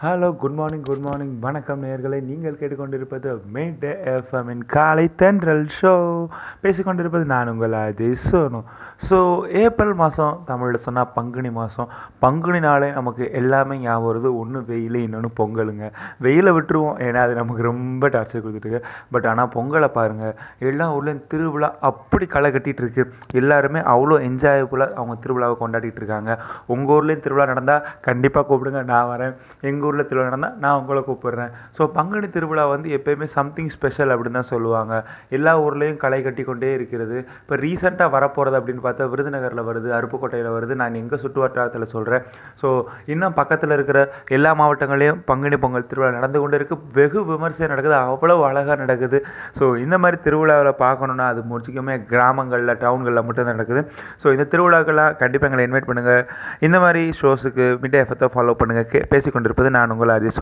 Hello good morning good morning வணக்கம் நேர்களை நீங்கள் கேட்டுக்கொண்டிருப்பது மெயின் டே எஃப்எம்மின் காலை தென்றல் ஷோ பேசிக்கொண்டிருப்பது நான் உங்கள் அஜய் சோனு. ஸோ ஏப்ரல் மாதம் தமிழில் சொன்னால் பங்குனி மாதம் பங்குனி நாளே நமக்கு எல்லாமே ஞாபகம் வருது. ஒன்று வெயில் இன்னொன்று பொங்கலுங்க. வெயிலை விட்டுருவோம். ஏன்னா அது நமக்கு ரொம்ப டார்ச்சர் கொடுத்துட்டு பட் ஆனால் பொங்கலை பாருங்கள் எல்லா ஊர்லேயும் திருவிழா அப்படி களை கட்டிகிட்டு இருக்கு. எல்லாருமே அவ்வளோ என்ஜாயபுளாக அவங்க திருவிழாவை கொண்டாடிட்டு இருக்காங்க. உங்கள் ஊர்லேயும் திருவிழா நடந்தால் கண்டிப்பாக கூப்பிடுங்க. நான் வரேன். எங்கள் ஊரில் திருவிழா நடந்தால் நான் உங்களை கூப்பிடுறேன். ஸோ பங்குனி திருவிழா வந்து எப்போயுமே சம்திங் ஸ்பெஷல் அப்படின்னு தான் சொல்லுவாங்க. எல்லா ஊர்லேயும் களை கட்டி கொண்டே இருக்கிறது. இப்போ ரீசெண்டாக வரப்போகிறது அப்படின்னு பார்த்தா விருதுநகரில் வருது அருப்புக்கோட்டையில் வருது. நான் எங்கள் சுற்று வட்டாரத்தில் சொல்கிறேன் ஸோ இன்னும் பக்கத்தில் இருக்கிற எல்லா மாவட்டங்களையும் பங்குனி பொங்கல் திருவிழா நடந்து கொண்டு இருக்கு. வெகு விமர்சையாக நடக்குது. அவ்வளோ அழகாக நடக்குது. ஸோ இந்த மாதிரி திருவிழாவில் பார்க்கணுன்னா அது முக்கியமே கிராமங்களில் டவுன்களில் மட்டும் தான் நடக்குது. ஸோ இந்த திருவிழாக்கெல்லாம் கண்டிப்பாக எங்களை இன்வைட் பண்ணுங்கள் இந்த மாதிரி ஷோஸுக்கு மிட் எஃபத்தை ஃபாலோ பண்ணுங்கள் கே பேசிக்கொண்டிருப்பது நான் உங்கள் அஜய்